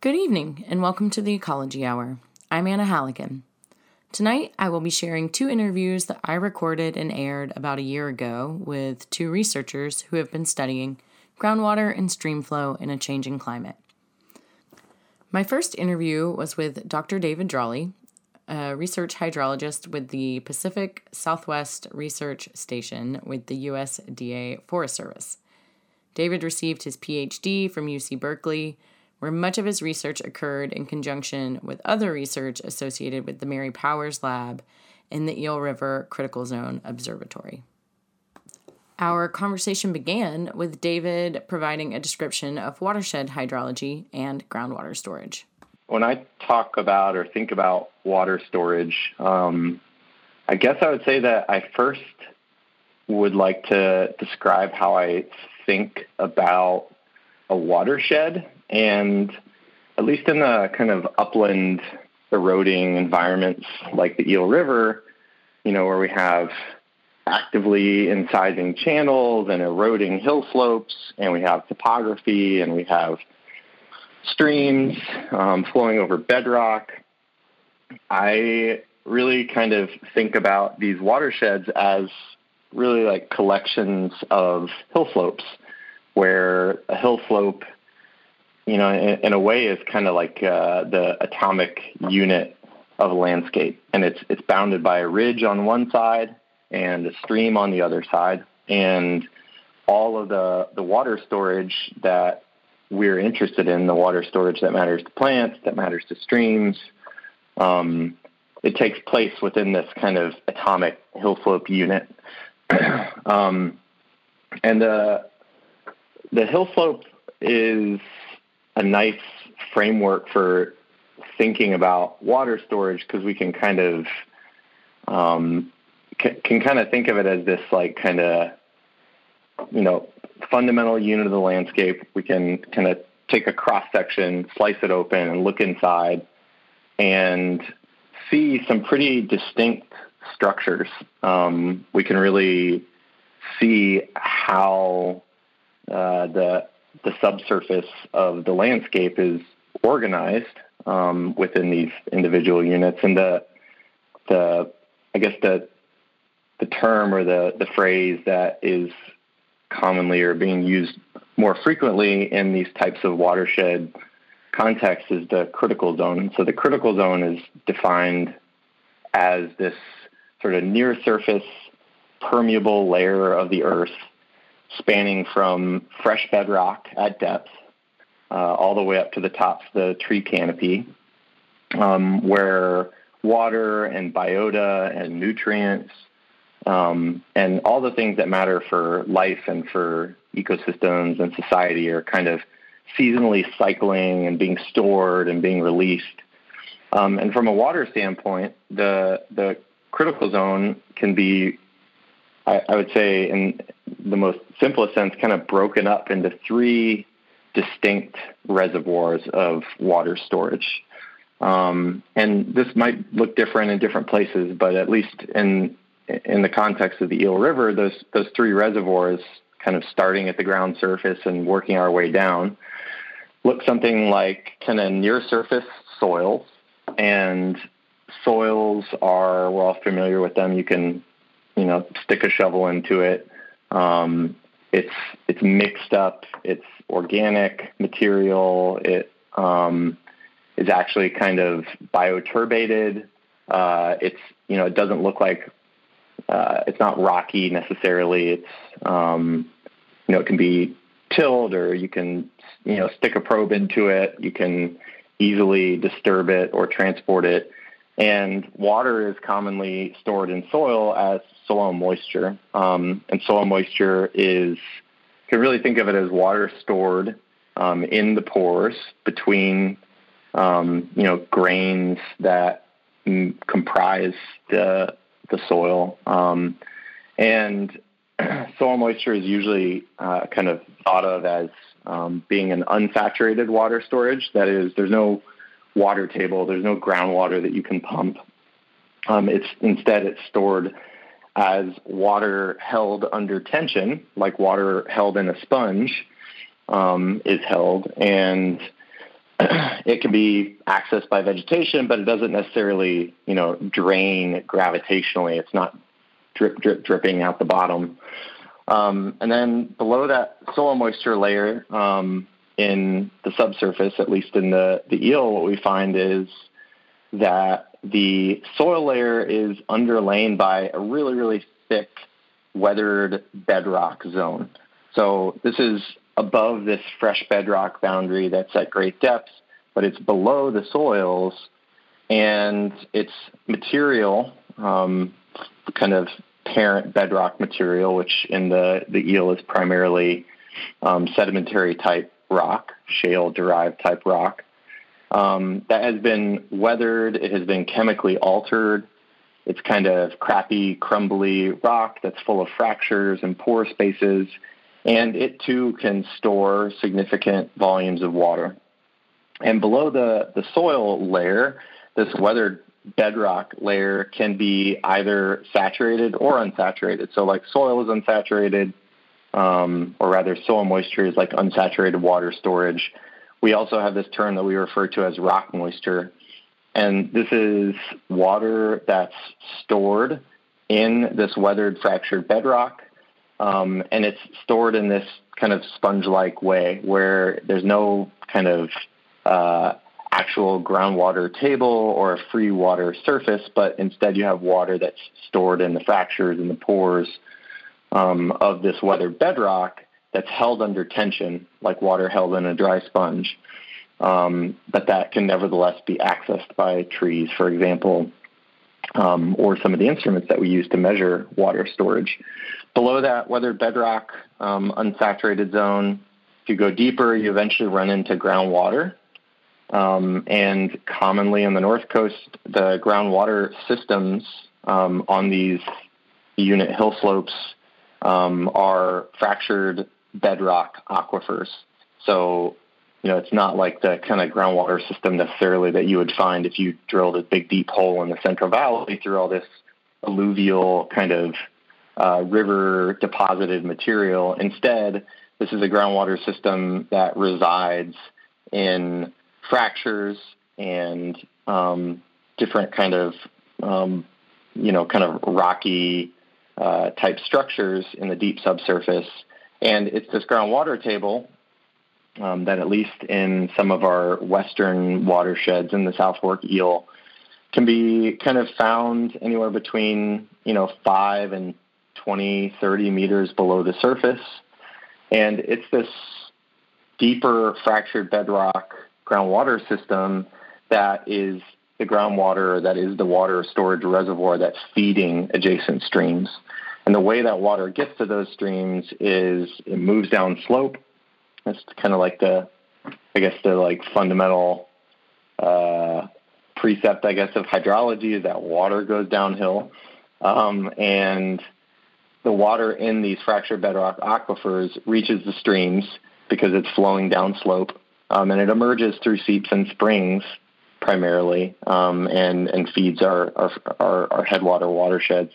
Good evening, and welcome to the Ecology Hour. I'm Anna Halligan. Tonight, I will be sharing two interviews that I recorded and aired about a year ago with two researchers who have been studying groundwater and stream flow in a changing climate. My first interview was with Dr. David Dralle, a research hydrologist with the Pacific Southwest Research Station with the USDA Forest Service. David received his PhD from UC Berkeley, where much of his research occurred in conjunction with other research associated with the Mary Power's Lab in the Eel River Critical Zone Observatory. Our conversation began with David providing a description of watershed hydrology and groundwater storage. When I talk about or think about water storage, um, I guess I would say that I first would like to describe how I think about a watershed and at least in the kind of upland eroding environments like the Eel River, you know, where we have actively incising channels and eroding hill slopes, and we have topography, and we have streams um, flowing over bedrock. I really kind of think about these watersheds as really like collections of hill slopes, where a hill slope you know, in, in a way, is kind of like uh, the atomic unit of a landscape, and it's it's bounded by a ridge on one side and a stream on the other side, and all of the the water storage that we're interested in, the water storage that matters to plants, that matters to streams, um, it takes place within this kind of atomic hill slope unit, um, and the the hill slope is a nice framework for thinking about water storage because we can kind of um, can, can kind of think of it as this like kind of you know fundamental unit of the landscape. We can kind of take a cross section, slice it open, and look inside, and see some pretty distinct structures. Um, we can really see how uh, the the subsurface of the landscape is organized um, within these individual units, and the the I guess the the term or the the phrase that is commonly or being used more frequently in these types of watershed contexts is the critical zone. So the critical zone is defined as this sort of near surface permeable layer of the earth spanning from fresh bedrock at depth uh, all the way up to the tops of the tree canopy, um, where water and biota and nutrients um, and all the things that matter for life and for ecosystems and society are kind of seasonally cycling and being stored and being released. Um, and from a water standpoint, the the critical zone can be I, I would say, in the most simplest sense, kind of broken up into three distinct reservoirs of water storage. Um, and this might look different in different places, but at least in in the context of the Eel River, those those three reservoirs, kind of starting at the ground surface and working our way down, look something like kind of near surface soils. And soils are we're all familiar with them. You can you know, stick a shovel into it. Um, it's it's mixed up. It's organic material. It um, is actually kind of bioturbated. Uh, it's you know it doesn't look like uh, it's not rocky necessarily. It's um, you know it can be tilled or you can you know stick a probe into it. You can easily disturb it or transport it. And water is commonly stored in soil as soil moisture. Um, and soil moisture is, you can really think of it as water stored um, in the pores between, um, you know, grains that m- comprise the, the soil. Um, and soil moisture is usually uh, kind of thought of as um, being an unsaturated water storage. That is, there's no water table. There's no groundwater that you can pump. Um, it's instead it's stored as water held under tension, like water held in a sponge um, is held, and it can be accessed by vegetation, but it doesn't necessarily, you know, drain gravitationally. It's not drip, drip, dripping out the bottom. Um, and then below that soil moisture layer um, in the subsurface, at least in the, the eel, what we find is that the soil layer is underlain by a really, really thick weathered bedrock zone. So this is above this fresh bedrock boundary that's at great depths, but it's below the soils, and its material, um, kind of parent bedrock material, which in the, the eel is primarily um, sedimentary type rock, shale derived type rock. Um, that has been weathered, it has been chemically altered. It's kind of crappy, crumbly rock that's full of fractures and pore spaces, and it too can store significant volumes of water. And below the, the soil layer, this weathered bedrock layer can be either saturated or unsaturated. So, like soil is unsaturated, um, or rather, soil moisture is like unsaturated water storage. We also have this term that we refer to as rock moisture. And this is water that's stored in this weathered fractured bedrock. Um, and it's stored in this kind of sponge like way where there's no kind of uh, actual groundwater table or a free water surface, but instead you have water that's stored in the fractures and the pores um, of this weathered bedrock that's held under tension, like water held in a dry sponge. Um, but that can nevertheless be accessed by trees, for example, um, or some of the instruments that we use to measure water storage. Below that weathered bedrock, um, unsaturated zone, if you go deeper, you eventually run into groundwater. Um, and commonly on the North Coast, the groundwater systems um, on these unit hill slopes um, are fractured bedrock aquifers. So, you know, it's not like the kind of groundwater system necessarily that you would find if you drilled a big deep hole in the Central Valley through all this alluvial kind of uh, river deposited material. Instead, this is a groundwater system that resides in fractures and um, different kind of um, you know kind of rocky uh, type structures in the deep subsurface. And it's this groundwater table um, that, at least in some of our western watersheds in the South Fork Eel, can be kind of found anywhere between you know five and 20, 30 meters below the surface. And it's this deeper fractured bedrock groundwater system that is the groundwater that is the water storage reservoir that's feeding adjacent streams. And the way that water gets to those streams is it moves down slope. That's kind of like the, I guess the like fundamental uh, precept, I guess, of hydrology is that water goes downhill. Um, and the water in these fractured bedrock aquifers reaches the streams because it's flowing down slope um, and it emerges through seeps and springs primarily, um, and and feeds our our, our, our headwater watersheds.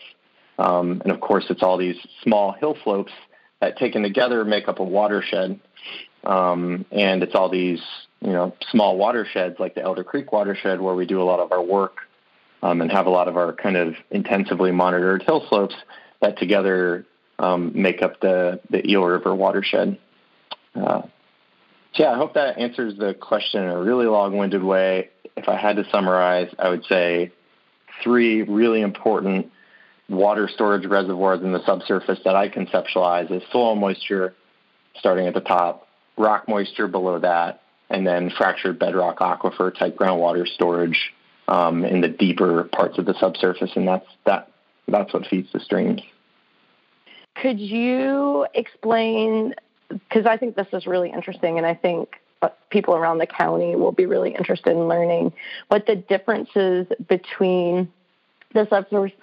Um, and of course, it's all these small hill slopes that, taken together, make up a watershed. Um, and it's all these you know small watersheds like the Elder Creek watershed, where we do a lot of our work um, and have a lot of our kind of intensively monitored hill slopes that together um, make up the the Eel River watershed. Uh, yeah, I hope that answers the question in a really long-winded way. If I had to summarize, I would say three really important water storage reservoirs in the subsurface that I conceptualize as soil moisture starting at the top, rock moisture below that, and then fractured bedrock aquifer type groundwater storage um, in the deeper parts of the subsurface, and that's that that's what feeds the streams. Could you explain because I think this is really interesting, and I think uh, people around the county will be really interested in learning what the differences between the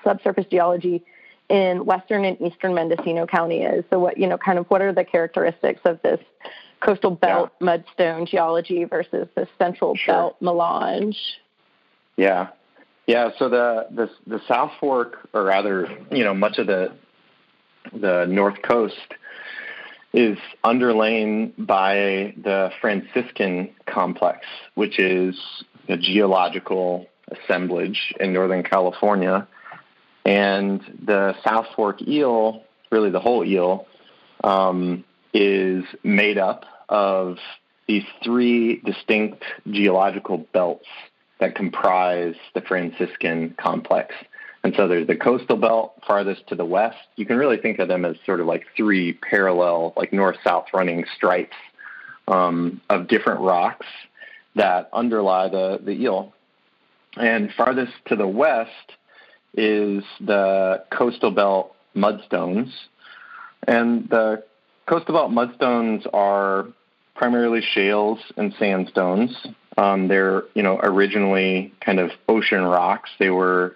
subsurface geology in western and eastern Mendocino County is. So, what you know, kind of what are the characteristics of this coastal belt yeah. mudstone geology versus the central sure. belt melange? Yeah, yeah. So the the the South Fork, or rather, you know, much of the the North Coast is underlain by the Franciscan complex, which is a geological assemblage in Northern California. And the South Fork eel, really the whole eel, um, is made up of these three distinct geological belts that comprise the Franciscan complex. And so there's the coastal belt farthest to the west. You can really think of them as sort of like three parallel, like north south running stripes um, of different rocks that underlie the, the eel. And farthest to the west is the coastal belt mudstones. And the coastal belt mudstones are primarily shales and sandstones. Um, they're, you know, originally kind of ocean rocks. They were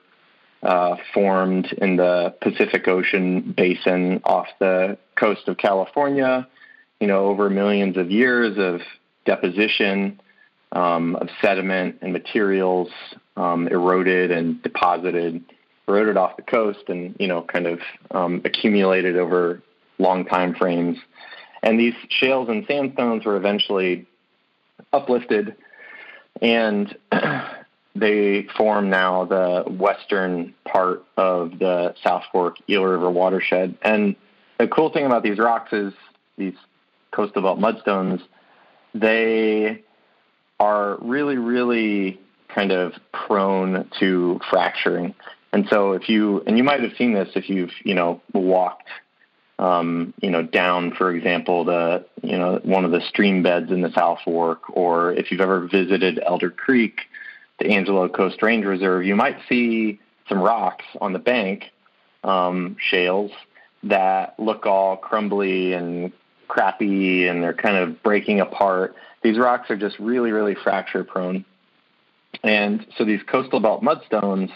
uh, formed in the Pacific Ocean basin off the coast of California, you know, over millions of years of deposition um, of sediment and materials um, eroded and deposited, eroded off the coast, and you know, kind of um, accumulated over long time frames. And these shales and sandstones were eventually uplifted, and they form now the western part of the South Fork Eel River watershed. And the cool thing about these rocks is these coastal belt mudstones, they are really, really kind of prone to fracturing. And so if you, and you might have seen this if you've, you know, walked, um, you know, down, for example, the, you know, one of the stream beds in the South Fork, or if you've ever visited Elder Creek, the Angelo Coast Range Reserve, you might see some rocks on the bank, um, shales, that look all crumbly and crappy and they're kind of breaking apart. These rocks are just really, really fracture prone. And so these coastal belt mudstones,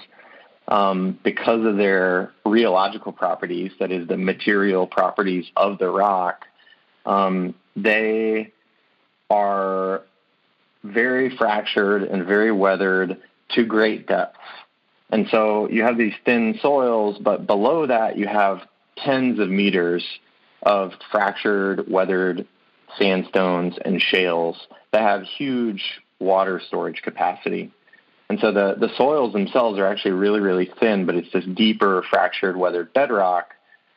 um, because of their rheological properties, that is, the material properties of the rock, um, they are very fractured and very weathered to great depths. And so you have these thin soils, but below that you have tens of meters of fractured, weathered sandstones and shales that have huge water storage capacity. And so the, the soils themselves are actually really, really thin, but it's this deeper, fractured, weathered bedrock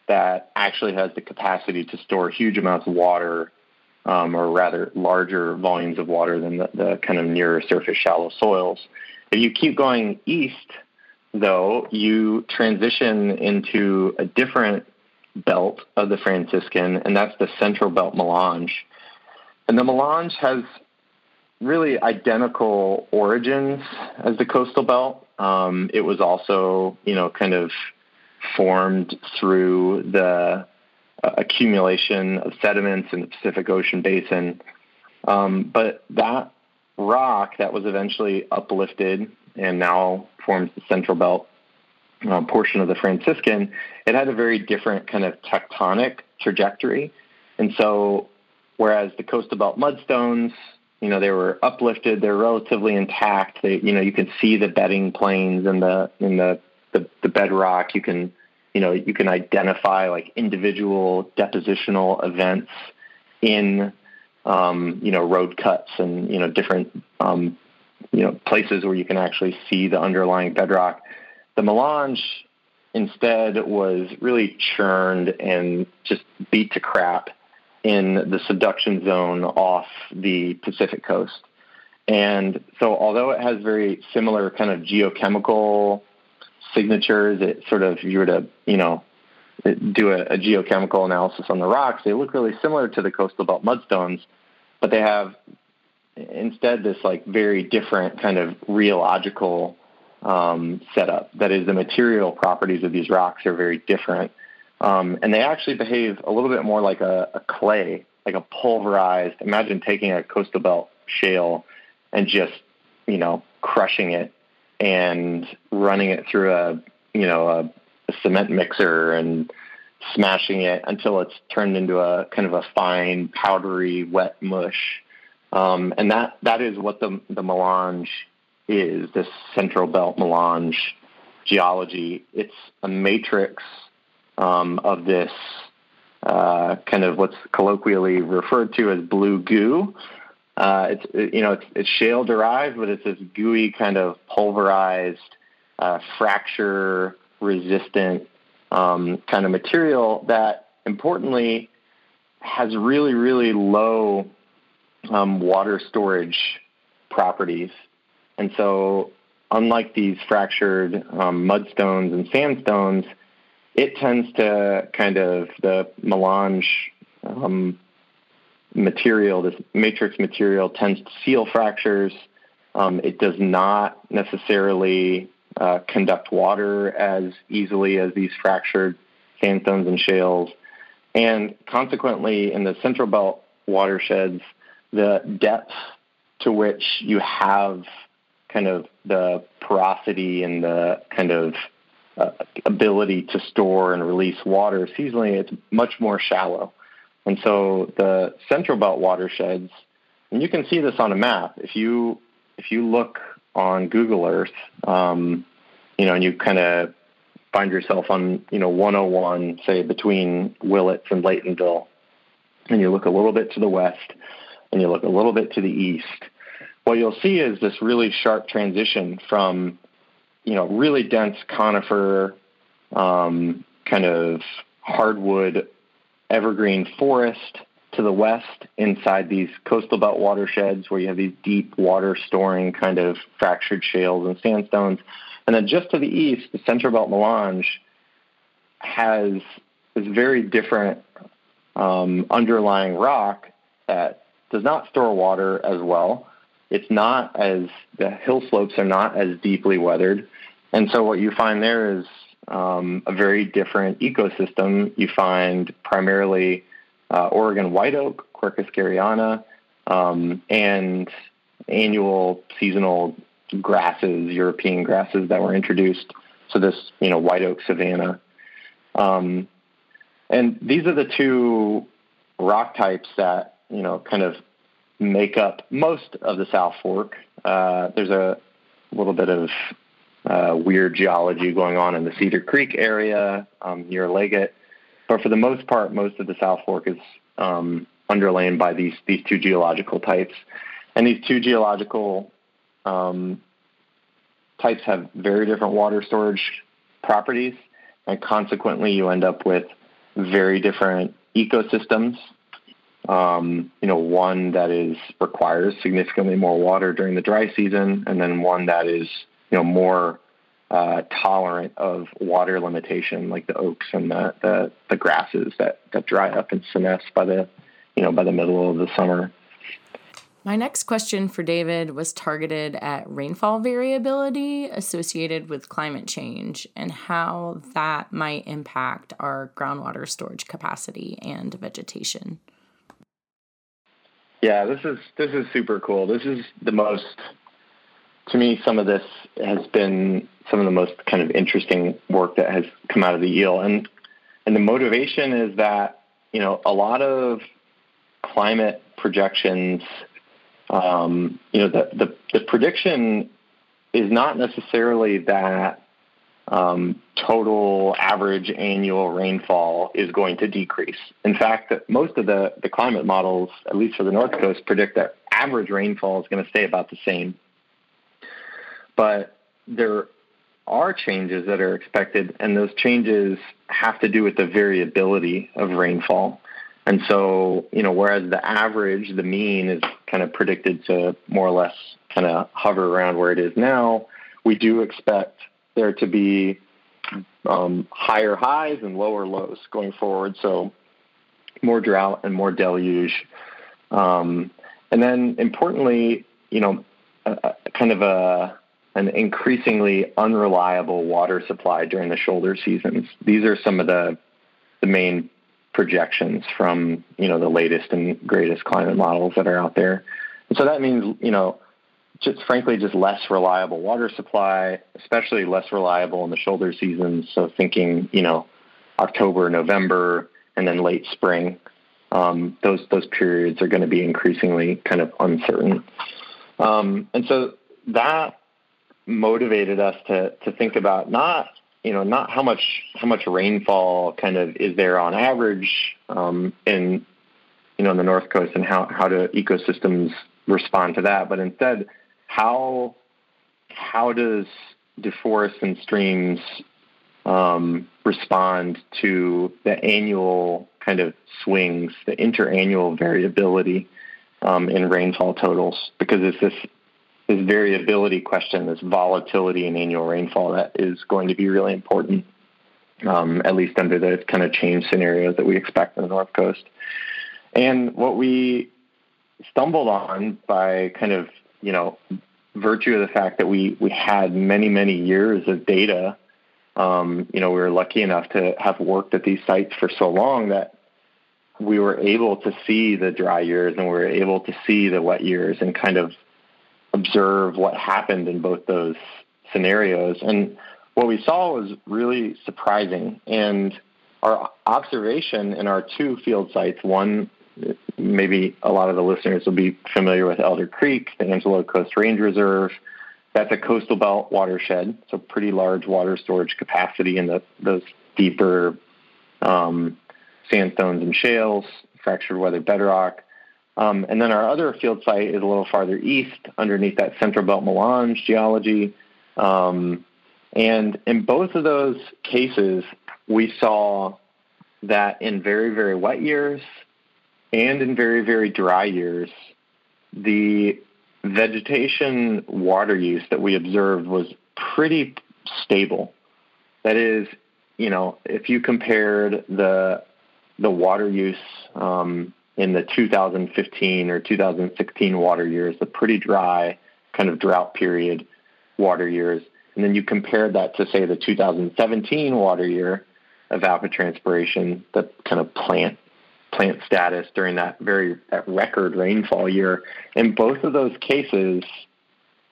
that actually has the capacity to store huge amounts of water, um, or rather larger volumes of water than the, the kind of nearer surface shallow soils. If you keep going east, though, you transition into a different belt of the Franciscan, and that's the Central Belt Melange. And the Melange has really identical origins as the coastal belt. Um, it was also, you know, kind of formed through the accumulation of sediments in the Pacific Ocean basin. Um, but that rock that was eventually uplifted and now forms the Central Belt uh, portion of the Franciscan, it had a very different kind of tectonic trajectory. And so, whereas the coastal belt mudstones, you know, they were uplifted, they're relatively intact. They, you know, you can see the bedding planes and the in the, the the bedrock. You can, you know, you can identify like individual depositional events in, um, you know, road cuts and you know different, um, you know, places where you can actually see the underlying bedrock the melange instead was really churned and just beat to crap in the subduction zone off the Pacific coast. And so, although it has very similar kind of geochemical signatures, it sort of, if you were to, you know, do a, a geochemical analysis on the rocks, they look really similar to the coastal belt mudstones, but they have instead this like very different kind of rheological um, setup. That is, the material properties of these rocks are very different. Um, and they actually behave a little bit more like a, a, clay, like a pulverized. Imagine taking a coastal belt shale and just, you know, crushing it and running it through a, you know, a, a cement mixer and smashing it until it's turned into a kind of a fine, powdery, wet mush. Um, and that that is what the the melange is this central belt melange geology. It's a matrix um, of this uh, kind of what's colloquially referred to as blue goo. Uh, it's it, you know it's, it's shale derived, but it's this gooey kind of pulverized, uh, fracture resistant um, kind of material that importantly has really really low um, water storage properties, and so unlike these fractured um, mudstones and sandstones, it tends to kind of the melange um, material, this matrix material, tends to seal fractures. Um, it does not necessarily uh, conduct water as easily as these fractured sandstones and shales. And consequently, in the central belt watersheds, the depth to which you have kind of the porosity and the kind of uh, ability to store and release water seasonally, it's much more shallow. And so the central belt watersheds, and you can see this on a map. If you if you look on Google Earth, um, you know, and you kind of find yourself on you know 101, say between Willits and Laytonville, and you look a little bit to the west, and you look a little bit to the east, what you'll see is this really sharp transition from you know really dense conifer, um, kind of hardwood evergreen forest to the west inside these coastal belt watersheds where you have these deep water storing kind of fractured shales and sandstones. And then just to the east, the central belt melange has this very different um, underlying rock that does not store water as well. It's not as the hill slopes are not as deeply weathered. And so what you find there is um, a very different ecosystem. You find primarily uh, Oregon white oak, Quercus garryana, um, and annual seasonal grasses, European grasses that were introduced. So this, you know, white oak savanna. Um, and these are the two rock types that, you know, kind of make up most of the South Fork. Uh, there's a little bit of uh, weird geology going on in the Cedar Creek area um, near Leggett. But for the most part, most of the South Fork is um, underlain by these these two geological types, and these two geological um, types have very different water storage properties, and consequently, you end up with very different ecosystems. Um, you know, one that is requires significantly more water during the dry season, and then one that is you know more uh, tolerant of water limitation, like the oaks and the, the, the grasses that that dry up and senesce by the you know by the middle of the summer. My next question for David was targeted at rainfall variability associated with climate change and how that might impact our groundwater storage capacity and vegetation. Yeah, this is this is super cool. This is the most to me, some of this has been some of the most kind of interesting work that has come out of the eel, and and the motivation is that you know a lot of climate projections, um, you know, the, the the prediction is not necessarily that um, total average annual rainfall is going to decrease. In fact, most of the, the climate models, at least for the North Coast, predict that average rainfall is going to stay about the same but there are changes that are expected, and those changes have to do with the variability of rainfall. And so, you know, whereas the average, the mean, is kind of predicted to more or less kind of hover around where it is now, we do expect there to be um, higher highs and lower lows going forward. So, more drought and more deluge. Um, and then, importantly, you know, kind of a an increasingly unreliable water supply during the shoulder seasons. These are some of the the main projections from you know the latest and greatest climate models that are out there. And so that means you know just frankly just less reliable water supply, especially less reliable in the shoulder seasons. So thinking you know October, November, and then late spring. Um, those those periods are going to be increasingly kind of uncertain. Um, and so that motivated us to to think about not you know, not how much how much rainfall kind of is there on average um, in you know on the north coast and how how do ecosystems respond to that, but instead how how does do forests and streams um, respond to the annual kind of swings, the interannual variability um, in rainfall totals? Because it's this this variability question, this volatility in annual rainfall that is going to be really important, um, at least under the kind of change scenarios that we expect in the North Coast. And what we stumbled on by kind of, you know, virtue of the fact that we, we had many, many years of data, um, you know, we were lucky enough to have worked at these sites for so long that we were able to see the dry years and we were able to see the wet years and kind of observe what happened in both those scenarios. And what we saw was really surprising. And our observation in our two field sites, one, maybe a lot of the listeners will be familiar with Elder Creek, the Angelo Coast Range Reserve. That's a coastal belt watershed, so pretty large water storage capacity in the, those deeper um, sandstones and shales, fractured weather bedrock. Um, and then our other field site is a little farther east underneath that central belt melange geology. Um, and in both of those cases, we saw that in very, very wet years and in very, very dry years, the vegetation water use that we observed was pretty stable. That is, you know, if you compared the the water use um, in the 2015 or 2016 water years, the pretty dry kind of drought period water years, and then you compare that to say the 2017 water year of evapotranspiration, the kind of plant plant status during that very that record rainfall year. In both of those cases,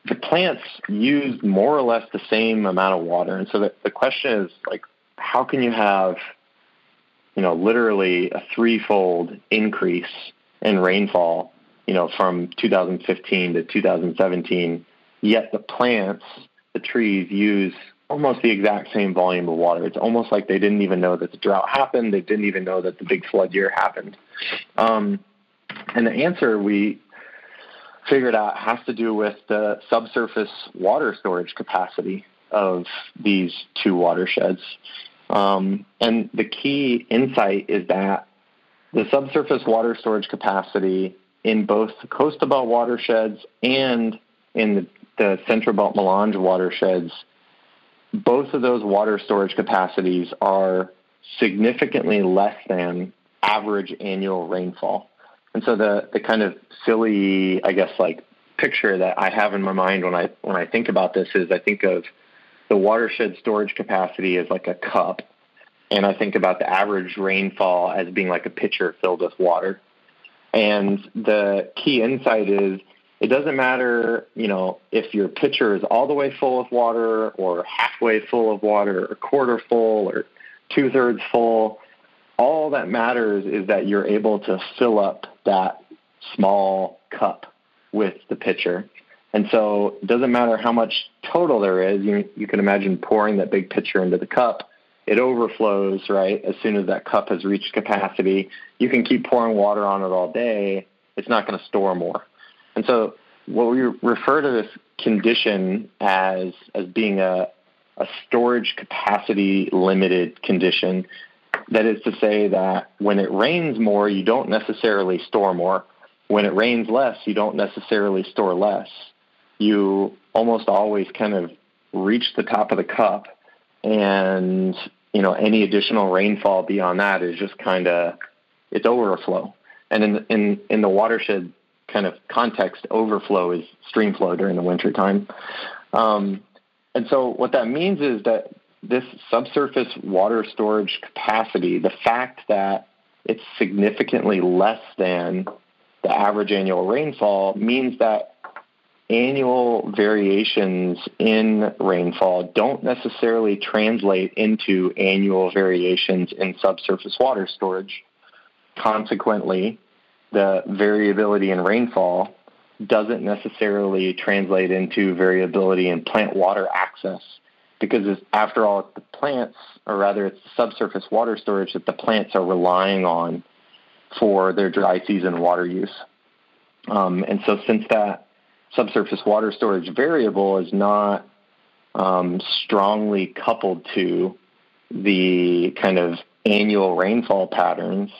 the plants used more or less the same amount of water. And so the, the question is like, how can you have you know, literally a threefold increase in rainfall, you know, from 2015 to 2017. Yet the plants, the trees, use almost the exact same volume of water. It's almost like they didn't even know that the drought happened. They didn't even know that the big flood year happened. Um, and the answer we figured out has to do with the subsurface water storage capacity of these two watersheds. Um, and the key insight is that the subsurface water storage capacity in both the coastal belt watersheds and in the, the central belt melange watersheds, both of those water storage capacities are significantly less than average annual rainfall. And so the, the kind of silly, I guess, like picture that I have in my mind when I when I think about this is I think of the watershed storage capacity is like a cup. And I think about the average rainfall as being like a pitcher filled with water. And the key insight is it doesn't matter, you know, if your pitcher is all the way full of water or halfway full of water or quarter full or two thirds full. All that matters is that you're able to fill up that small cup with the pitcher. And so it doesn't matter how much total there is. You, you can imagine pouring that big pitcher into the cup. It overflows, right? As soon as that cup has reached capacity, you can keep pouring water on it all day. It's not going to store more. And so what we refer to this condition as as being a, a storage capacity limited condition. That is to say that when it rains more, you don't necessarily store more. When it rains less, you don't necessarily store less you almost always kind of reach the top of the cup and you know any additional rainfall beyond that is just kind of it's overflow. And in in in the watershed kind of context overflow is stream flow during the winter time. Um, and so what that means is that this subsurface water storage capacity the fact that it's significantly less than the average annual rainfall means that annual variations in rainfall don't necessarily translate into annual variations in subsurface water storage. Consequently, the variability in rainfall doesn't necessarily translate into variability in plant water access because after all, it's the plants, or rather, it's the subsurface water storage that the plants are relying on for their dry season water use. Um, and so, since that subsurface water storage variable is not um, strongly coupled to the kind of annual rainfall patterns,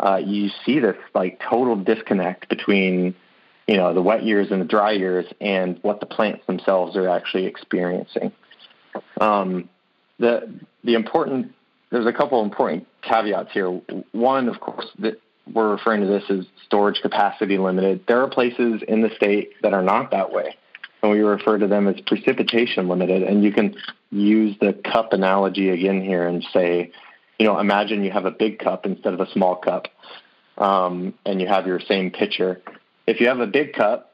uh, you see this like total disconnect between you know the wet years and the dry years and what the plants themselves are actually experiencing. Um, the the important there's a couple important caveats here. One, of course, that we're referring to this as storage capacity limited. There are places in the state that are not that way, and we refer to them as precipitation limited. And you can use the cup analogy again here and say, you know, imagine you have a big cup instead of a small cup, um, and you have your same pitcher. If you have a big cup,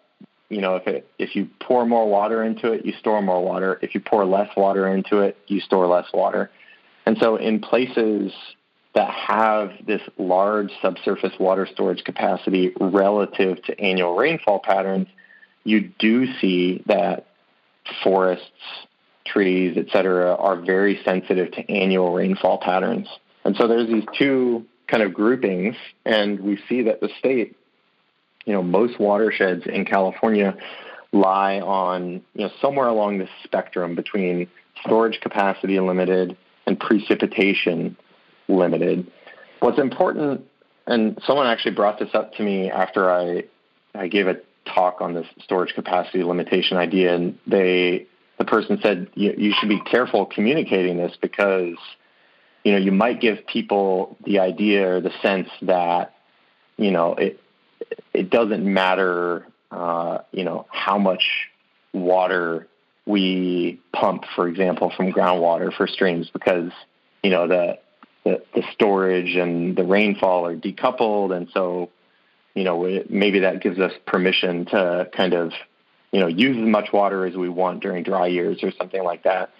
you know, if it, if you pour more water into it, you store more water. If you pour less water into it, you store less water. And so, in places that have this large subsurface water storage capacity relative to annual rainfall patterns, you do see that forests, trees, et cetera, are very sensitive to annual rainfall patterns. And so there's these two kind of groupings, and we see that the state, you know, most watersheds in California lie on, you know, somewhere along this spectrum between storage capacity limited and precipitation limited. What's important, and someone actually brought this up to me after I, I gave a talk on this storage capacity limitation idea, and they the person said you, you should be careful communicating this because you know you might give people the idea or the sense that you know it it doesn't matter uh, you know how much water we pump, for example, from groundwater for streams because you know the the, the storage and the rainfall are decoupled, and so you know it, maybe that gives us permission to kind of you know, use as much water as we want during dry years or something like that.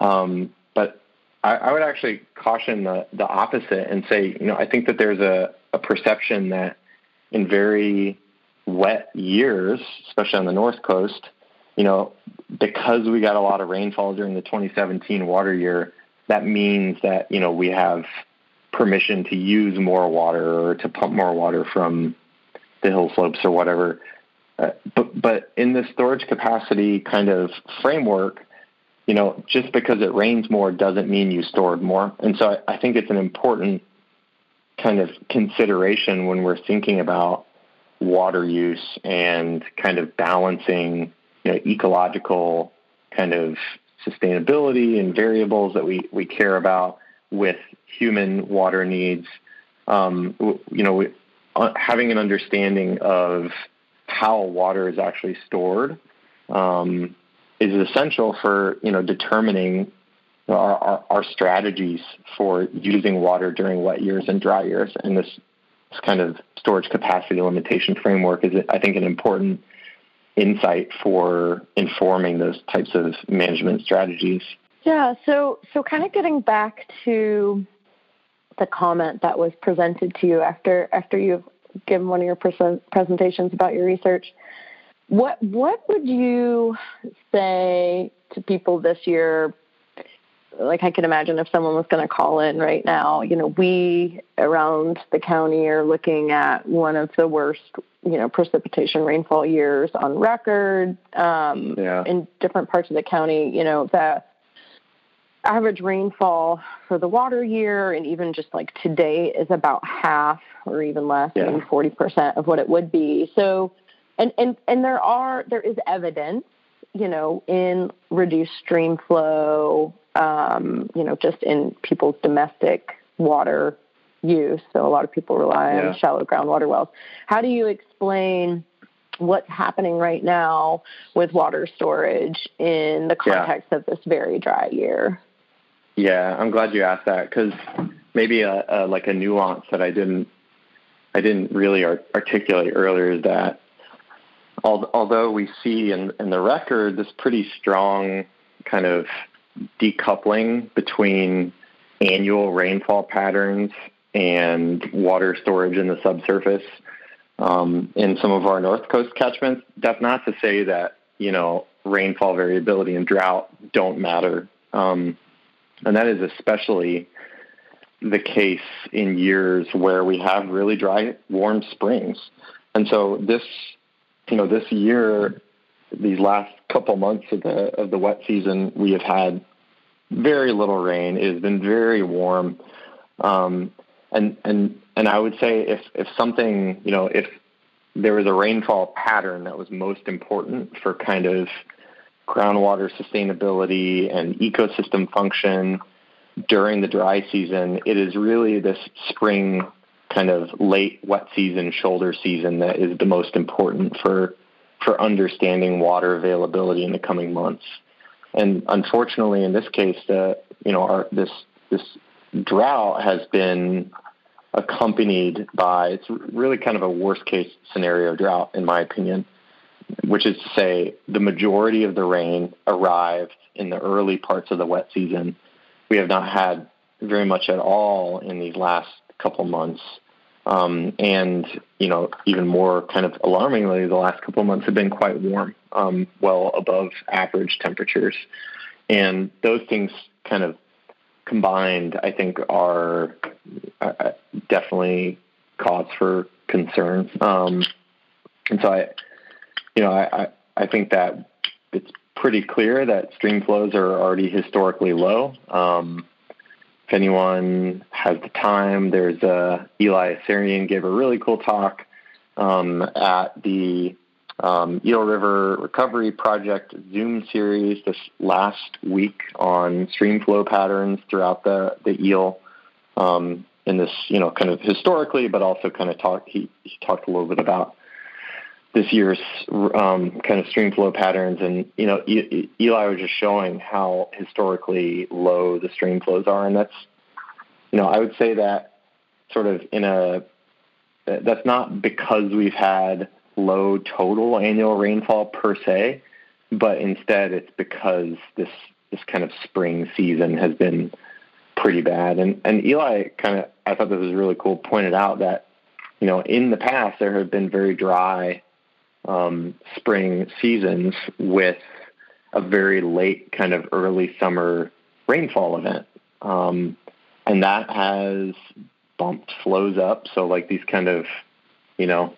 Um, but I, I, would actually caution the, the opposite and say, you know, I think that there's a, a perception that in very wet years, especially on the North Coast, you know, because we got a lot of rainfall during the 2017 water year, that means that, you know, we have permission to use more water or to pump more water from the hill slopes or whatever. Uh, but but in the storage capacity kind of framework, you know, just because it rains more doesn't mean you stored more. And so I, I think it's an important kind of consideration when we're thinking about water use and kind of balancing, you know, ecological kind of sustainability and variables that we, we care about with human water needs. Um, you know, uh, having an understanding of how water is actually stored um, is essential for you know determining our, our, our, strategies for using water during wet years and dry years. And this, this kind of storage capacity limitation framework is, I think, an important insight for informing those types of management strategies. Yeah. So, so kind of getting back to the comment that was presented to you after after you've given one of your presentations about your research. What what would you say to people this year? Like I can imagine if someone was going to call in right now, you know, we around the county are looking at one of the worst, you know, precipitation rainfall years on record um, yeah. in different parts of the county. You know, that average rainfall for the water year and even just like today is about half or even less, yeah. maybe 40% of what it would be. So, and, and, and there are, there is evidence, you know, in reduced stream flow, um, you know, just in people's domestic water use. So a lot of people rely yeah. on shallow groundwater wells. How do you explain what's happening right now with water storage in the context yeah. of this very dry year? Yeah, I'm glad you asked that because maybe a, a, like a nuance that I didn't I didn't really articulate earlier is that although we see in, in the record this pretty strong kind of decoupling between annual rainfall patterns and water storage in the subsurface um, in some of our north coast catchments, that's not to say that you know rainfall variability and drought don't matter Um, and that is especially the case in years where we have really dry, warm springs. And so this, you know, this year, these last couple months of the of the wet season, we have had very little rain. It has been very warm, um, and and and I would say if if something, you know, if there was a rainfall pattern that was most important for kind of groundwater sustainability and ecosystem function during the dry season, it is really this spring kind of late wet season, shoulder season that is the most important for for understanding water availability in the coming months. And unfortunately, in this case, the you know our this this drought has been accompanied by it's really kind of a worst case scenario drought in my opinion which is to say the majority of the rain arrived in the early parts of the wet season we have not had very much at all in these last couple months um, and you know even more kind of alarmingly the last couple of months have been quite warm um, well above average temperatures and those things kind of combined, I think, are uh, definitely cause for concern. Um, and so I, you know, I, I think that it's pretty clear that stream flows are already historically low. Um, if anyone has the time, there's a Eli Asarian gave a really cool talk um, at the um, Eel River Recovery Project Zoom series this last week on stream flow patterns throughout the the eel. Um, in this, you know, kind of historically, but also kind of talk. He, he talked a little bit about this year's um, kind of stream flow patterns, and you know, e- Eli was just showing how historically low the stream flows are, and that's, you know, I would say that sort of in a that's not because we've had low total annual rainfall per se, but instead it's because this this kind of spring season has been pretty bad. And and Eli kind of I thought this was really cool pointed out that you know in the past there have been very dry um, spring seasons with a very late kind of early summer rainfall event. Um, and that has bumped flows up. So like these kind of, you know,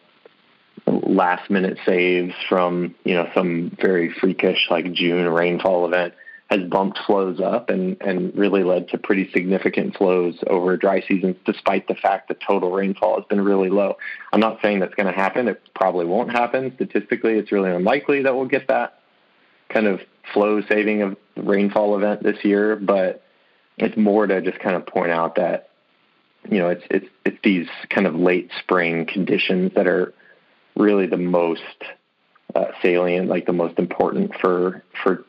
last minute saves from you know some very freakish like June rainfall event has bumped flows up and and really led to pretty significant flows over dry seasons despite the fact that total rainfall has been really low. I'm not saying that's going to happen. It probably won't happen statistically. It's really unlikely that we'll get that kind of flow saving of rainfall event this year, but it's more to just kind of point out that you know it's it's it's these kind of late spring conditions that are really the most uh, salient, like the most important for for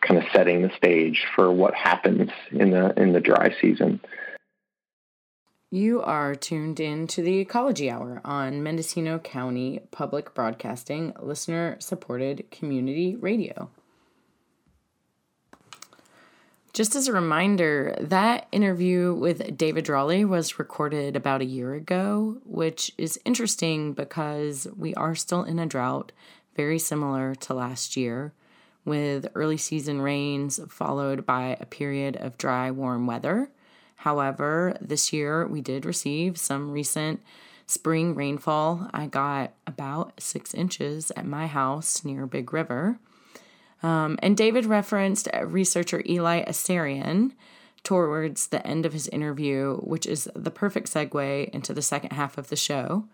kind of setting the stage for what happens in the in the dry season. You are tuned in to the Ecology Hour on Mendocino County Public Broadcasting, listener supported community radio. Just as a reminder, that interview with David Dralle was recorded about a year ago, which is interesting because we are still in a drought, very similar to last year, with early season rains followed by a period of dry, warm weather. However, this year we did receive some recent spring rainfall. I got about six inches at my house near Big River. Um, and David referenced researcher Eli Asarian towards the end of his interview, which is the perfect segue into the second half of the show,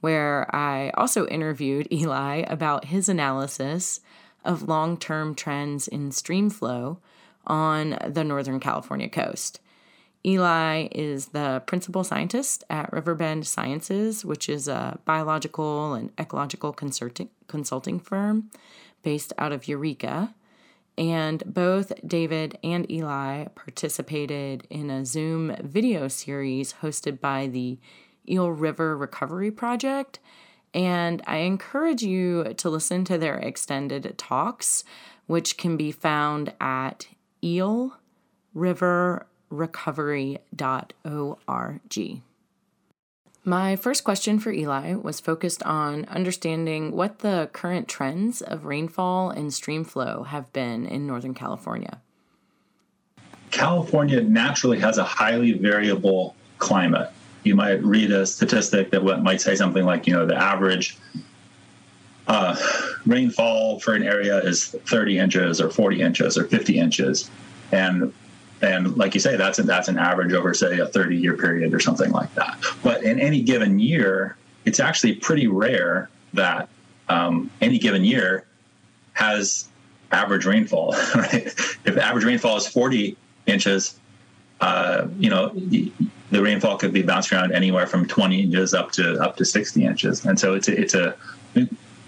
where I also interviewed Eli about his analysis of long term trends in stream flow on the Northern California coast. Eli is the principal scientist at Riverbend Sciences, which is a biological and ecological consulting, consulting firm based out of Eureka. And both David and Eli participated in a Zoom video series hosted by the Eel River Recovery Project. And I encourage you to listen to their extended talks, which can be found at eelriverrecovery.org. My first question for Eli was focused on understanding what the current trends of rainfall and stream flow have been in Northern California. California naturally has a highly variable climate. You might read a statistic that might say something like, you know, the average uh, rainfall for an area is 30 inches or 40 inches or 50 inches, and and like you say, that's a, that's an average over say a 30 year period or something like that. But in any given year, it's actually pretty rare that um, any given year has average rainfall. Right? If average rainfall is 40 inches, uh, you know the rainfall could be bounced around anywhere from 20 inches up to up to 60 inches, and so it's a, it's a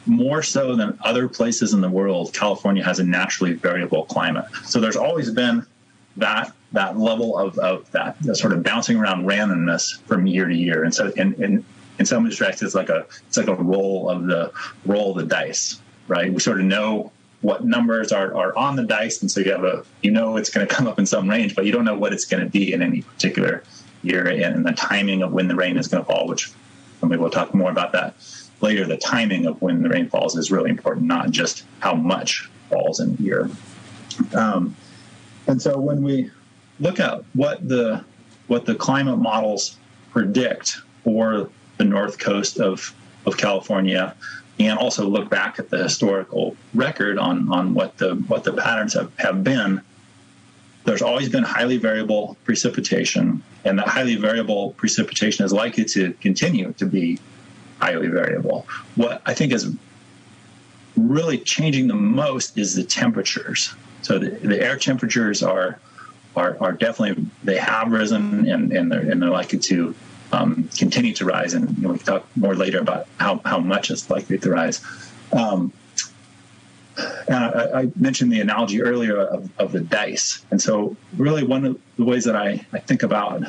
more so than other places in the world. California has a naturally variable climate, so there's always been that that level of, of that, that sort of bouncing around randomness from year to year, and so in, in in some respects it's like a it's like a roll of the roll of the dice, right? We sort of know what numbers are, are on the dice, and so you have a you know it's going to come up in some range, but you don't know what it's going to be in any particular year, and the timing of when the rain is going to fall, which maybe we'll talk more about that later. The timing of when the rain falls is really important, not just how much falls in a year. Um, and so when we look at what the what the climate models predict for the north coast of of California, and also look back at the historical record on, on what the what the patterns have, have been, there's always been highly variable precipitation, and that highly variable precipitation is likely to continue to be highly variable. What I think is really changing the most is the temperatures. So the, the air temperatures are, are are definitely they have risen and, and they're and they're likely to um, continue to rise. And we can talk more later about how, how much it's likely to rise. Um, I, I, mentioned the analogy earlier of, of, the dice. And so, really, one of the ways that I, I think about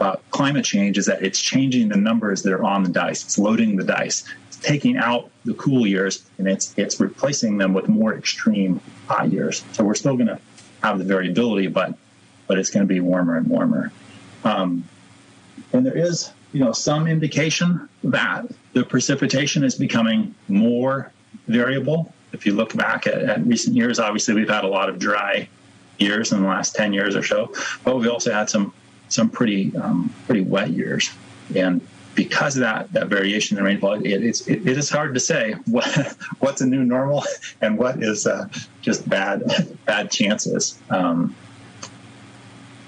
uh, climate change is that it's changing the numbers that are on the dice. It's loading the dice. It's taking out the cool years and it's it's replacing them with more extreme hot years. So we're still going to have the variability, but but it's going to be warmer and warmer. Um, and there is, you know, some indication that the precipitation is becoming more variable. If you look back at, at recent years, obviously we've had a lot of dry years in the last 10 years or so, but we also had some some pretty um, pretty wet years. And because of that that variation in rainfall, it, it's it, it is hard to say what what's a new normal and what is uh, just bad bad chances. Um,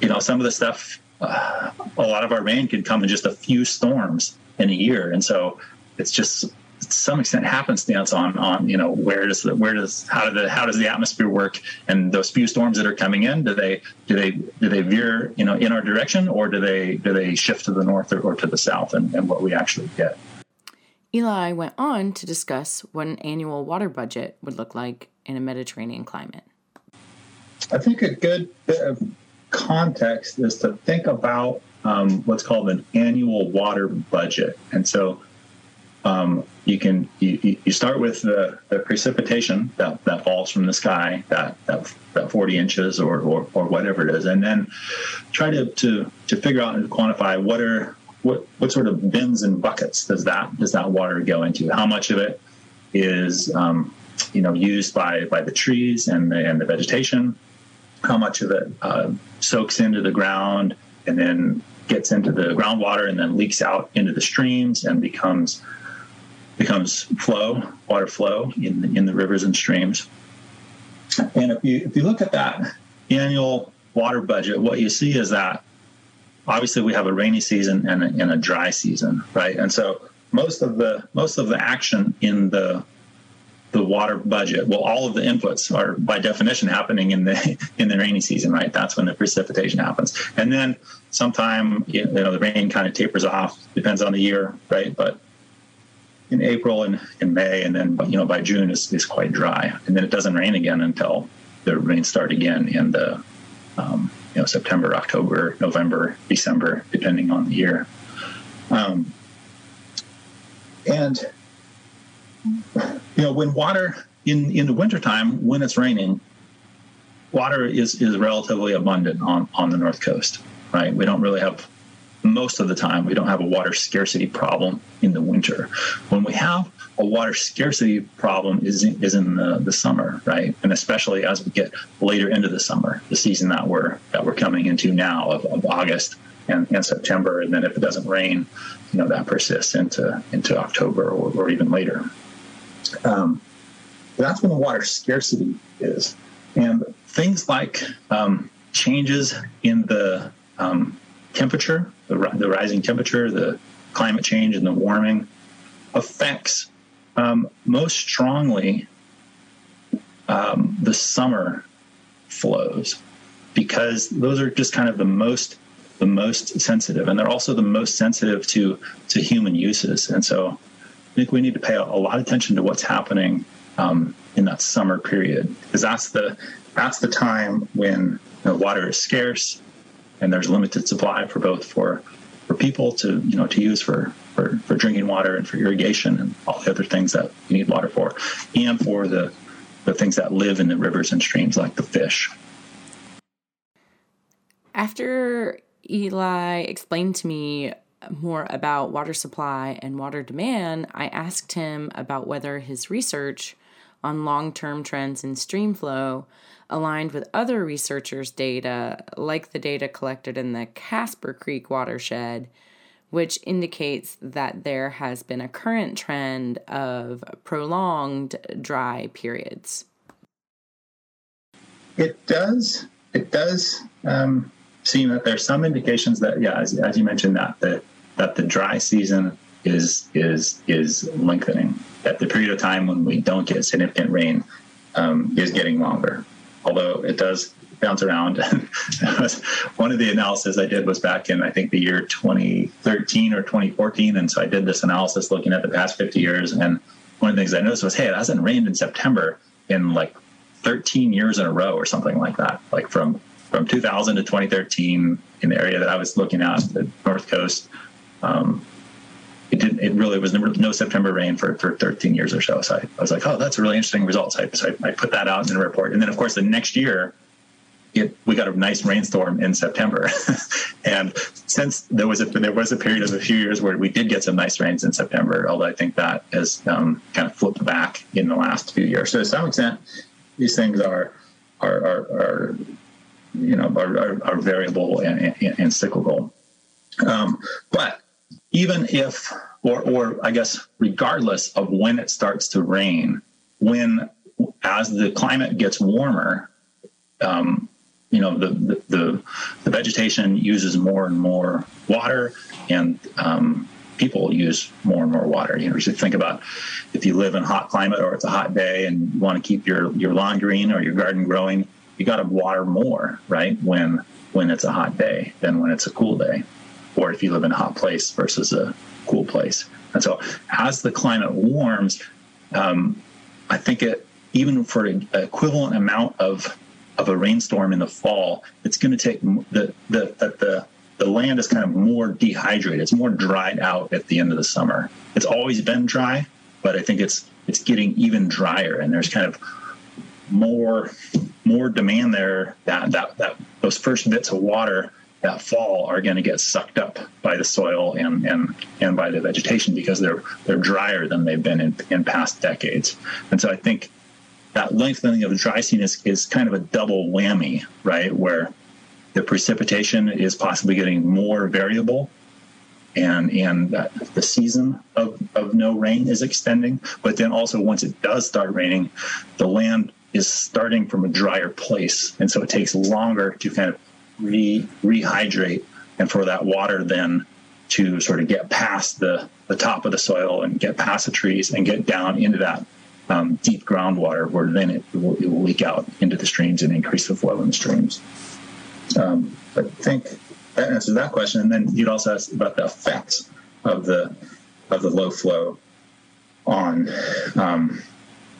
you know, some of the stuff uh, a lot of our rain can come in just a few storms in a year, and so it's just some extent happenstance on on you know where does the, where does how do the how does the atmosphere work? And those few storms that are coming in do they do they do they veer you know in our direction or do they do they shift to the north or, or to the south and, and what we actually get? Eli went on to discuss what an annual water budget would look like in a mediterranean climate. I think a good bit of context is to think about um, what's called an annual water budget. And so um, you can you, you start with the, the, precipitation that, that falls from the sky, that, that, that 40 inches or, or, or whatever it is, and then try to, to, to figure out and quantify what are what, what sort of bins and buckets does that does that water go into? How much of it is um, you know used by by the trees and the, and the vegetation? how much of it uh, soaks into the ground and then gets into the groundwater and then leaks out into the streams and becomes becomes flow, water flow in the, in the rivers and streams. And if you if you look at that annual water budget, what you see is that obviously we have a rainy season and a, and a dry season, right? And so most of the most of the action in the the water budget. Well, all of the inputs are by definition happening in the in the rainy season, right? That's when the precipitation happens, and then sometime you know the rain kind of tapers off. Depends on the year, right? But in April and in May, and then you know by June is is quite dry, and then it doesn't rain again until the rains start again in the um, you know September, October, November, December, depending on the year. Um, and you know, when water in in the wintertime, when it's raining, water is is relatively abundant on on the north coast. Right, we don't really have most of the time we don't have a water scarcity problem in the winter. When we have a water scarcity problem is in, is in the, the summer, right? And especially as we get later into the summer, the season that we're that we're coming into now of, of August and, and September, and then if it doesn't rain, you know that persists into into October or, or even later. Um, that's when the water scarcity is, and things like um, changes in the um, temperature, the, the rising temperature, the climate change, and the warming affects um, most strongly um, the summer flows because those are just kind of the most the most sensitive and they're also the most sensitive to to human uses. And so i think we need to pay a, a lot of attention to what's happening um, in that summer period because that's the that's the time when you know, water is scarce and there's limited supply for both for for people to you know to use for for, for drinking water and for irrigation and all the other things that you need water for, and for the the things that live in the rivers and streams like the fish. After Eli explained to me more about water supply and water demand, I asked him about whether his research on long term trends in stream flow aligned with other researchers' data, like the data collected in the Caspar Creek watershed, which indicates that there has been a current trend of prolonged dry periods. It does. It does um, seem that there's some indications that, yeah, as, as you mentioned, that the that the dry season is is is lengthening. That the period of time when we don't get significant rain um, is getting longer although it does bounce around. one of the analysis I did was back in I think the year 2013 or 2014, and so I did this analysis looking at the past 50 years. And one of the things I noticed was, hey, it hasn't rained in September in like 13 years in a row or something like that. Like from from 2000 to 2013 in the area that I was looking at, the North Coast. Um, it didn't. It really was no September rain for, for 13 years or so. So I, I was like, oh, that's a really interesting result. So, I, so I, I, put that out in a report, and then of course the next year, it, we got a nice rainstorm in September, and since there was a there was a period of a few years where we did get some nice rains in September, although I think that has um, kind of flipped back in the last few years. So to some extent, these things are are are, are you know are, are, are variable and, and, and cyclical. Um, but even if, or, or I guess, regardless of when it starts to rain, when as the climate gets warmer, um, you know, the, the, the, the, vegetation uses more and more water and um, people use more and more water. You know, you should think about if you live in hot climate or it's a hot day and you want to keep your, your lawn green or your garden growing, you got to water more, right? When, when it's a hot day than when it's a cool day or if you live in a hot place versus a cool place. And so as the climate warms, um, I think it even for an equivalent amount of of a rainstorm in the fall, it's going to take the the that the the land is kind of more dehydrated. It's more dried out at the end of the summer. It's always been dry, but I think it's it's getting even drier, and there's kind of more more demand there. That that that those first bits of water that fall are going to get sucked up by the soil and, and, and by the vegetation because they're they're drier than they've been in, in past decades. And so I think that lengthening of the dry season is, is kind of a double whammy, right? Where the precipitation is possibly getting more variable and and the season of, of no rain is extending. But then also once it does start raining, the land is starting from a drier place. And so it takes longer to kind of re rehydrate and for that water then to sort of get past the, the top of the soil and get past the trees and get down into that um, deep groundwater where then it will, it will, leak out into the streams and increase the flow in the streams. Um, I think that answers that question. And then you'd also ask about the effects of the of the low flow on um,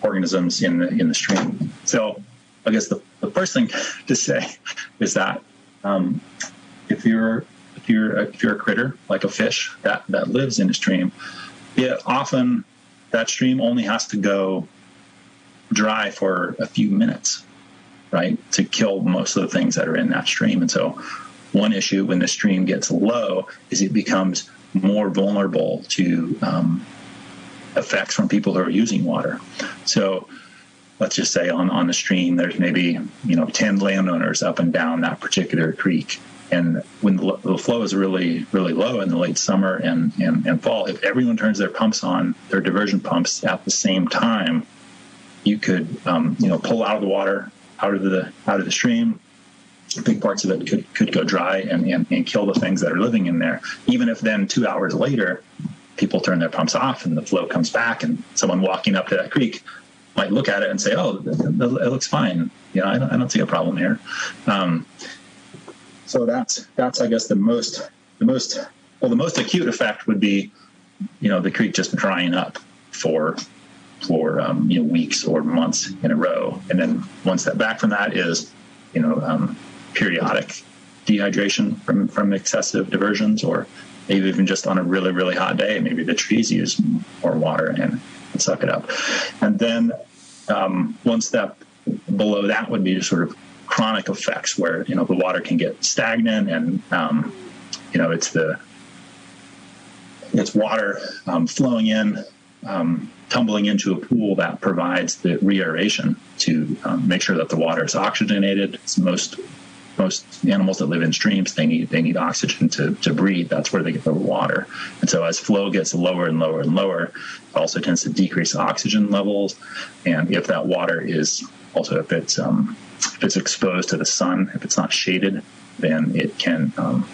organisms in the in the stream. So I guess the, the first thing to say is that um, if you're if you're a, if you're a critter like a fish that that lives in a stream, it often that stream only has to go dry for a few minutes, right, to kill most of the things that are in that stream. And so, one issue when the stream gets low is it becomes more vulnerable to um, effects from people who are using water. So let's just say on, on the stream, there's maybe, you know, 10 landowners up and down that particular creek. And when the, the flow is really, really low in the late summer and, and, and fall, if everyone turns their pumps on, their diversion pumps at the same time, you could, um, you know, pull out of the water, out of the out of the stream, big parts of it could, could go dry and, and, and, kill the things that are living in there. Even if then two hours later, people turn their pumps off and the flow comes back, and someone walking up to that creek might look at it and say, "Oh, it, looks fine. You know, I don't, I don't see a problem here." Um, so that's that's I guess the most the most well the most acute effect would be, you know, the creek just drying up for for um, you know weeks or months in a row, and then one step back from that is, you know, um, periodic dehydration from from excessive diversions, or maybe even just on a really really hot day, maybe the trees use more water and, and suck it up, and then um, one step below that would be sort of chronic effects, where you know the water can get stagnant and um, you know it's the it's water um, flowing in um, tumbling into a pool that provides the reaeration to um, make sure that the water is oxygenated. It's most most animals that live in streams they need they need oxygen to, to breathe. That's where they get their water. And so as flow gets lower and lower and lower, it also tends to decrease oxygen levels. And if that water is also if it's um, if it's exposed to the sun, if it's not shaded, then it can um,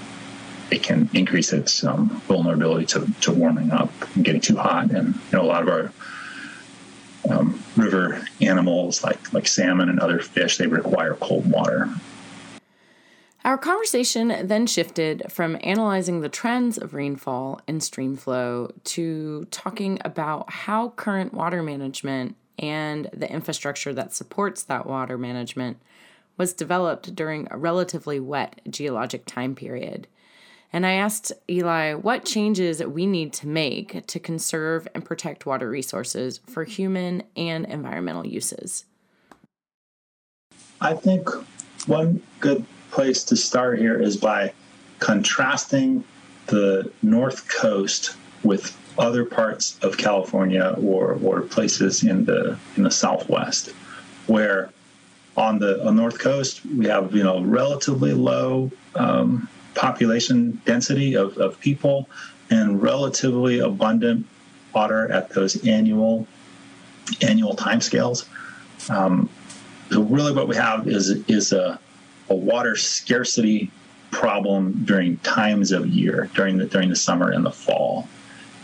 it can increase its um, vulnerability to, to warming up and getting too hot. And you know, a lot of our um, river animals, like like salmon and other fish, they require cold water. Our conversation then shifted from analyzing the trends of rainfall and stream flow to talking about how current water management and the infrastructure that supports that water management was developed during a relatively wet geologic time period. And I asked Eli what changes we need to make to conserve and protect water resources for human and environmental uses. I think one good place to start here is by contrasting the North Coast with other parts of California or, or places in the in the Southwest, where on the on North Coast we have you know relatively low um, population density of, of people and relatively abundant water at those annual annual timescales. Um, so really, what we have is is a, a water scarcity problem during times of year during the during the summer and the fall.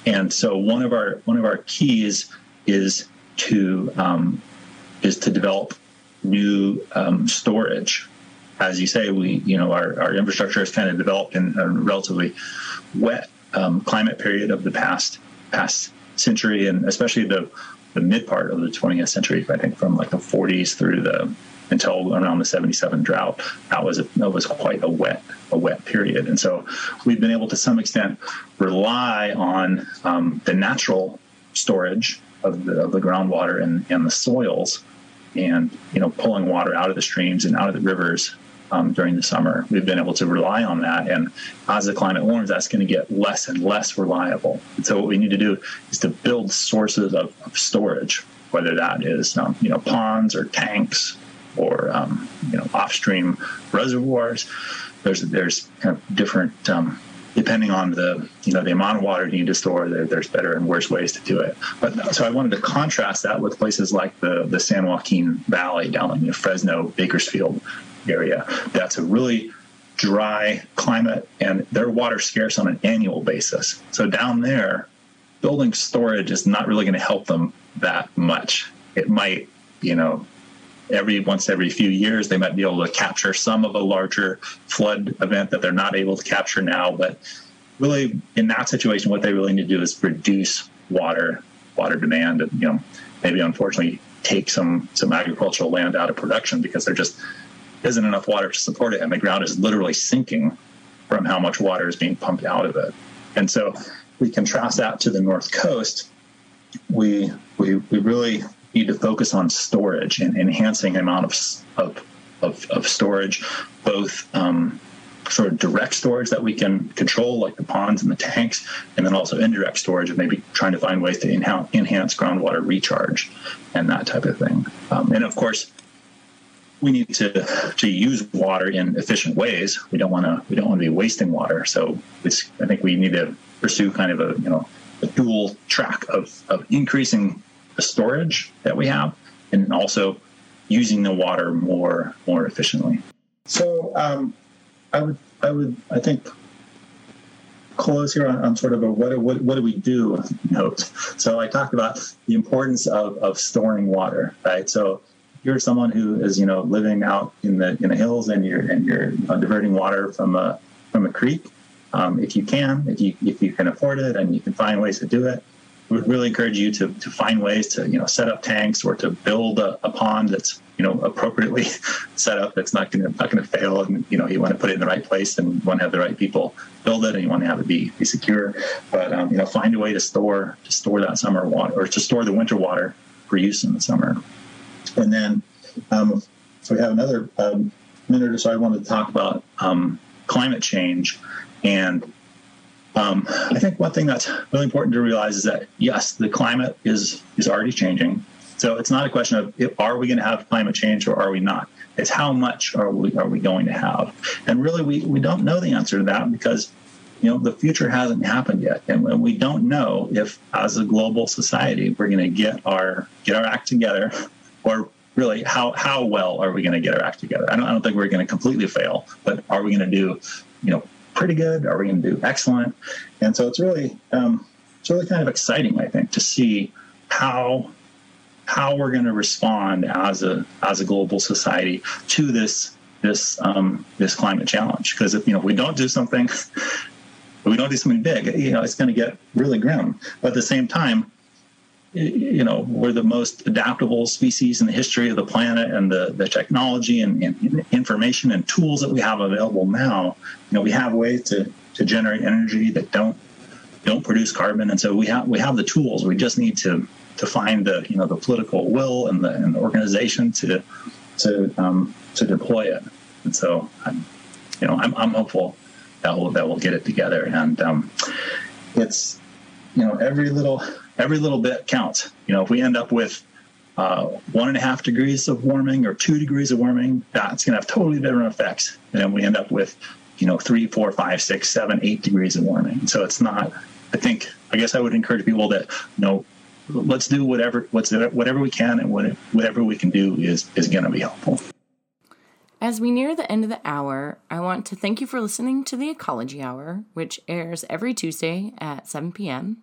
And so one of our one of our keys is to um, is to develop new um, storage as you say, we you know our, our infrastructure has kind of developed in a relatively wet um, climate period of the past past century, and especially the the mid part of the 20th century. I think from like the 40s through the until around the 77 drought, that was a, that was quite a wet a wet period, and so we've been able to some extent rely on um, the natural storage of the, of the groundwater and, and the soils and you know pulling water out of the streams and out of the rivers um, during the summer. We've been able to rely on that. And as the climate warms, that's going to get less and less reliable. And so what we need to do is to build sources of, of storage, whether that is, um, you know, ponds or tanks or, um, you know, off-stream reservoirs. There's, there's kind of different, um, depending on the you know the amount of water you need to store there, there's better and worse ways to do it but so i wanted to contrast that with places like the the san joaquin valley down in know, fresno bakersfield area that's a really dry climate and they're water scarce on an annual basis. So down there, building storage is not really going to help them that much. It might, you know, every once every few years they might be able to capture some of a larger flood event that they're not able to capture now. But really, in that situation, what they really need to do is reduce water water demand and you know maybe unfortunately take some some agricultural land out of production because they're just isn't enough water to support it, and the ground is literally sinking from how much water is being pumped out of it. And so we contrast that to the north coast. We we, we really need to focus on storage and enhancing the amount of of, of, of storage, both um, sort of direct storage that we can control, like the ponds and the tanks, and then also indirect storage of maybe trying to find ways to enhance groundwater recharge and that type of thing. Um, and of course, we need to to use water in efficient ways. We don't want to we don't want to be wasting water. So I think we need to pursue kind of a you know a dual track of of increasing storage that we have and also using the water more more efficiently. So um, I would I would I think close here on, on sort of a what, what what do we do note. So I talked about the importance of of storing water, right? So you're someone who is you know living out in the in the hills and you're and you're diverting water from a from a creek. Um, if you can, if you if you can afford it and you can find ways to do it, would really encourage you to, to find ways to you know set up tanks or to build a, a pond that's you know appropriately set up that's not going to not going to fail. And you know you want to put it in the right place and you want to have the right people build it and you want to have it be, be secure. But um, you know find a way to store to store that summer water or to store the winter water for use in the summer. And then um, so we have another um, minute or so I wanted to talk about um, climate change and um, I think one thing that's really important to realize is that yes, the climate is is already changing. So it's not a question of if, are we going to have climate change or are we not. It's how much are we are we going to have, and really we we don't know the answer to that because you know the future hasn't happened yet, and we don't know if as a global society we're going to get our get our act together, or really how how well are we going to get our act together. I don't I don't think we're going to completely fail, but are we going to do you know pretty good? Are we going to do excellent? And so it's really um, it's really kind of exciting, I think, to see how how we're going to respond as a as a global society to this this um, this climate challenge. Because if you know if we don't do something, we don't do something big, you know, it's going to get really grim. But at the same time, you know we're the most adaptable species in the history of the planet and the, the technology and, and, information and tools that we have available now you know we have ways to, to generate energy that don't don't produce carbon. And so we have we have the tools. We just need to to find the you know the political will and the, and the organization to to um, to deploy it. And so I'm, you know I'm, I'm hopeful that we'll that we'll get it together. And um, it's you know every little every little bit counts. You know, if we end up with uh, one and a half degrees of warming or two degrees of warming, that's going to have totally different effects. And then we end up with, you know, three, four, five, six, seven, eight degrees of warming. So it's not. I think. I guess I would encourage people that you know, let's do whatever whatever we can, and whatever we can do is is going to be helpful. As we near the end of the hour, I want to thank you for listening to the Ecology Hour, which airs every Tuesday at 7 p.m.